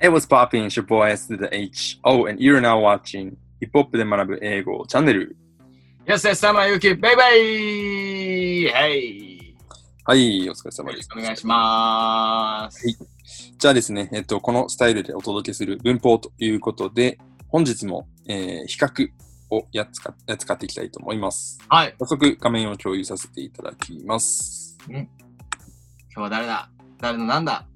Hey, what's poppin'? It's your boy S to the H. Oh, and you're now watching ヒップホップで学ぶ英語チャンネル。Yes, yes, 玉ゆき、バイバイはい。はい、お疲れ様ですお願いします。はいじゃあですね、えっと、このスタイルでお届けする文法ということで、本日も、えー比較をやっつかやっ使っていきたいと思います。はい。早速、画面を共有させていただきます。今日は誰だ？誰のなんだ？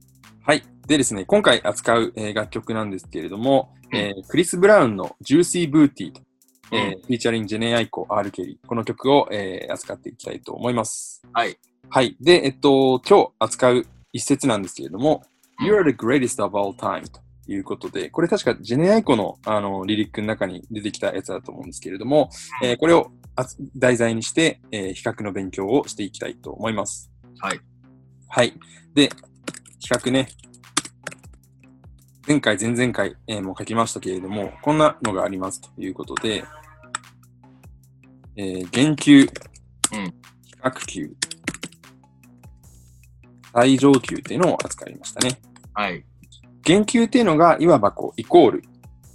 はい。でですね、今回扱う、えー楽曲なんですけれども、えークリス・ブラウンの Juicy Booty と、えー featuring ジェネアイコ R・ ケリー、この曲を、えー扱っていきたいと思います。はい。はい。で、えっと、今日扱う一節なんですけれども、You are the greatest of all time ということで、これ確かジェネアイコのあのリリックの中に出てきたやつだと思うんですけれども、えーこれを題材にして、えー比較の勉強をしていきたいと思います。はい。はい。で、比較ね、前回、前々回、えーも書きましたけれども、こんなのがありますということで、えー言及、うん比較級、最上級っていうのを扱いましたね。はい。言及っていうのが、いわばこう、イコール。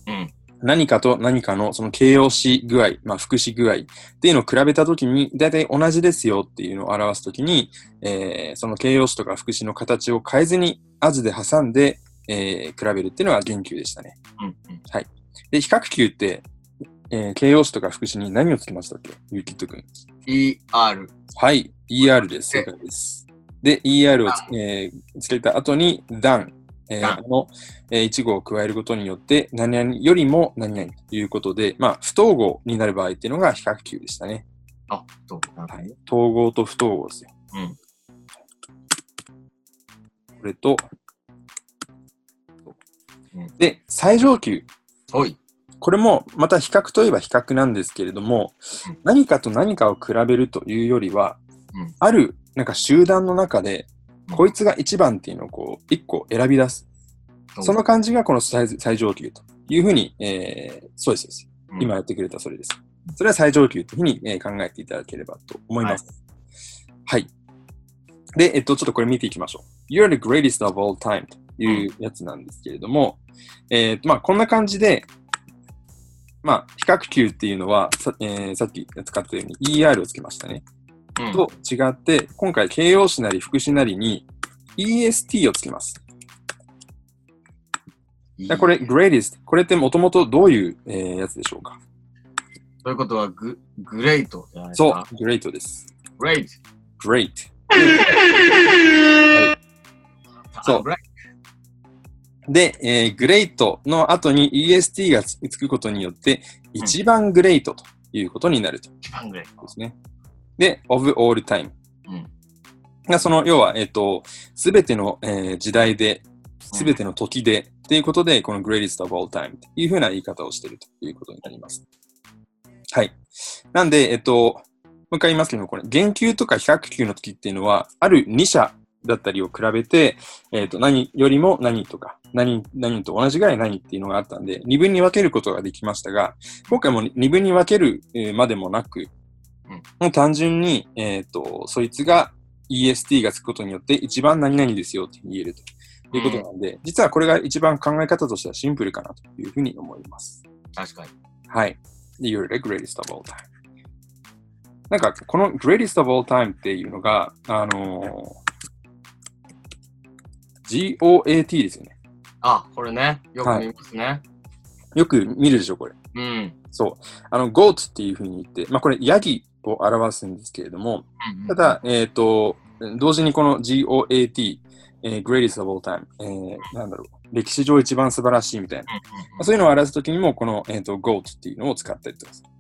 うん何かと何かのその形容詞具合、まあ、副詞具合っていうのを比べたときに、だいたい同じですよっていうのを表すときに、えーその形容詞とか副詞の形を変えずに、アズで挟んで、えー比べるっていうのが言及でしたね。うんうん。で、比較級って、えー形容詞とか副詞に何をつけましたっけ？ゆうきっとくん。ER。はい、ER です。正解です。で、ER をつ,、えーつけた後に than、えーの、えー一語を加えることによって、何々よりも何々ということで、まあ、不統合になる場合っていうのが比較級でしたね。あ、どうなるほどはい。統合と不統合ですよ。うん。これとうん。で、最上級。おい。これもまた比較といえば比較なんですけれどもうん、何かと何かを比べるというよりは、うんあるなんか集団の中で、うんこいつが一番っていうのをこう、一個選び出す。その感じがこの最最上級というふうに、えーそうですそうです。うん今やってくれたそれです。それは最上級というふうに、えー考えていただければと思います。はい。で、えっと、ちょっとこれ見ていきましょう。You're the greatest of all time というやつなんですけれども、えーとまあ、こんな感じで、まあ、比較級っていうのはさ,、えーさっき使ったように ER をつけましたね。うんと違って、今回形容詞なり副詞なりに EST をつけます。でこれ、greatest。これってもともとどういう、えーやつでしょうか？ということは、グ、グレートじゃないですそうか。、great です。グレー great。ト。そうあグレで、えー、great の後に EST がつつくことによって、一番 great ということになると。一番グレート。ですね。で、of all time。うん。が、その、要は、えっ、と、すべての、えー時代で、すべての時で、っていうことで、この greatest of all time というふうな言い方をしているということになります。はい。なんで、えっ、と、もう一回言いますけども、これ、言及とか比較級の時っていうのは、ある2者だったりを比べて、えっ、と、何よりも何とか、何、何と同じぐらい何っていうのがあったんで、二分に分けることができましたが、今回も二分に分けるえーまでもなく、もう単純に、えっ、と、そいつが EST がつくことによって一番何々ですよって言えるということなんで、実はこれが一番考え方としてはシンプルかなというふうに思います。確かに。はい。You're the greatest of all time. なんか、この greatest of all time っていうのが、あのー GOAT ですよね。あ、これね。よく見ますね。よく見るでしょ、これ。うん。そう。あの、GOAT っていうふうに言って、まあこれ、ヤギを表すんですけれども、ただ、えっ、と、同時にこの GOAT、えー greatest of all time、えーなんだろう、歴史上一番素晴らしいみたいな、まあそういうのを表すときにも、この、えー、と GOAT っていうのを使ったりとかするで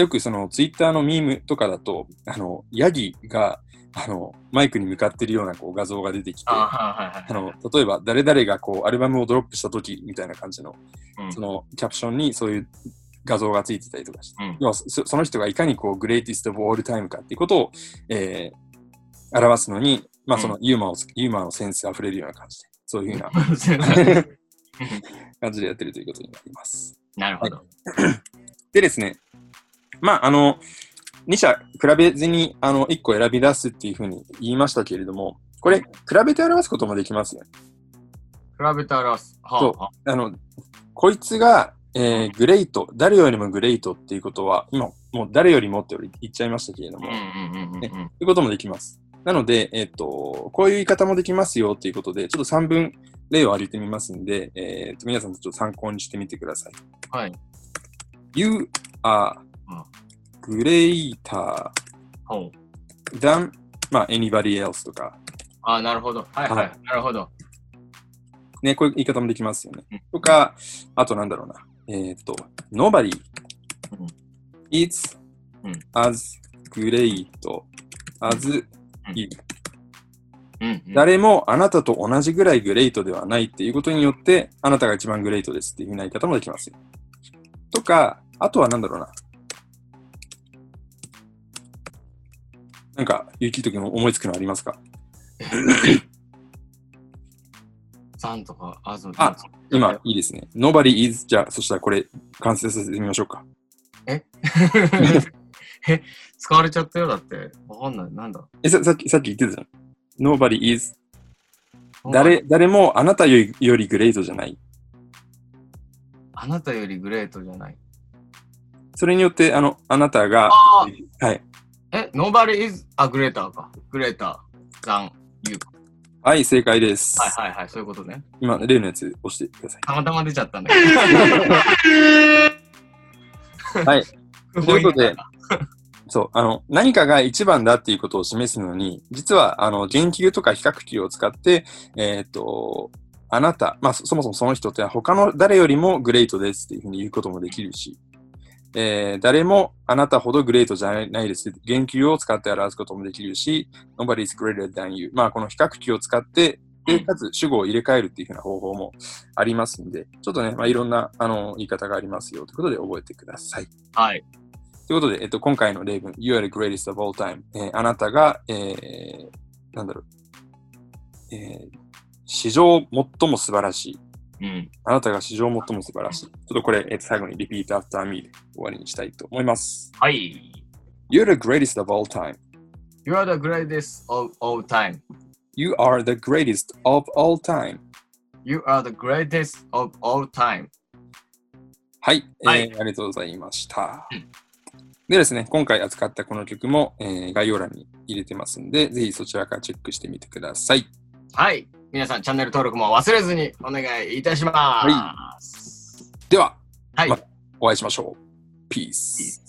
よくそのツイッターのミームとかだと、あの、ヤギが、あの、マイクに向かってるようなこう画像が出てきて、あ、あはいはいはい。の、例えば誰々がこうアルバムをドロップしたときみたいな感じの、うんそのキャプションにそういう画像がついてたりとかして、うん要はそその人がいかにこうグレイティスト・オブ・オール・タイムかっていうことを、えー表すのに、まあそのユーモアをつ、ユーモアのセンスあふれるような感じで、そういうふうな 感じでやってるということになります。なるほど。でですね、まああの、2社比べずにあの1個選び出すっていうふうに言いましたけれども、これ、比べて表すこともできますよね。比べたら、はそうあ、はあの、こいつが、えーグレイト、誰よりもグレイトっていうことは、今、もう誰よりもって言っちゃいましたけれども。ということもできます。なので、えっ、と、こういう言い方もできますよっていうことで、ちょっと3分例を挙げてみますんで、えっ、と、皆さんちょっと参考にしてみてください。はい。You are うん greater ほう。than, まあ、anybody else とか、あ、なるほど。はいは。はいなるほど。ね、こういう言い方もできますよねうん。とか、あとなんだろうな。えっ、と、nobody うん is うん as great as うん you、うん、うん。誰もあなたと同じぐらいグレートではないっていうことによって、あなたが一番グレートですっていうふうな言い方もできますよ。とか、あとはなんだろうな。なんか、言い切るときも思いつくのありますか？さんとか、あずあ今、いいですね。Nobody is じゃあ、そしたらこれ、完成させてみましょうか。え？使われちゃったよ、だって。わかんない。なんだ？え、ささっき、さっき言ってたじゃん。Nobody is 誰、誰もあなたよりよりグレートじゃない。あなたよりグレートじゃない。それによって、あの、あなたが、あはい。え、nobody is a greater か。greater than you か。はい、正解です。はいはいはい、そういうことね。今、例のやつ押してください。たまたま出ちゃったんだけど。はい。とということでそう、あの、何かが一番だっていうことを示すのに、実は、あの、言及とか比較級を使って、えっ、と、あなた、まあ、そそもそもその人って他の誰よりもグレートですっていうふうに言うこともできるし、えー誰もあなたほどグレートじゃないです。言及を使って表すこともできるし、nobody is greater than you。まあ、この比較級を使って、で、かつ主語を入れ替えるっていうふうな方法もありますんで、ちょっとね、まあ、いろんな、あの、言い方がありますよということで覚えてください。はい。ということで、えっと、今回の例文、You are the greatest of all time、えーあなたが、えー、なんだろう、えー史上最も素晴らしい。うん。あなたが史上最も素晴らしい。ちょっとこれ、えっと、最後に repeat after me で終わりにしたいと思います。はい。You're the greatest of all time. You are the greatest of all time. You are the greatest of all time. You are the greatest of all time. はい、えーはいありがとうございましたうん。でですね、今回扱ったこの曲も、えー概要欄に入れてますんで、ぜひそちらからチェックしてみてください。はい。皆さん、チャンネル登録も忘れずにお願いいたします。では、はい。まお会いしましょう。Peace. Peace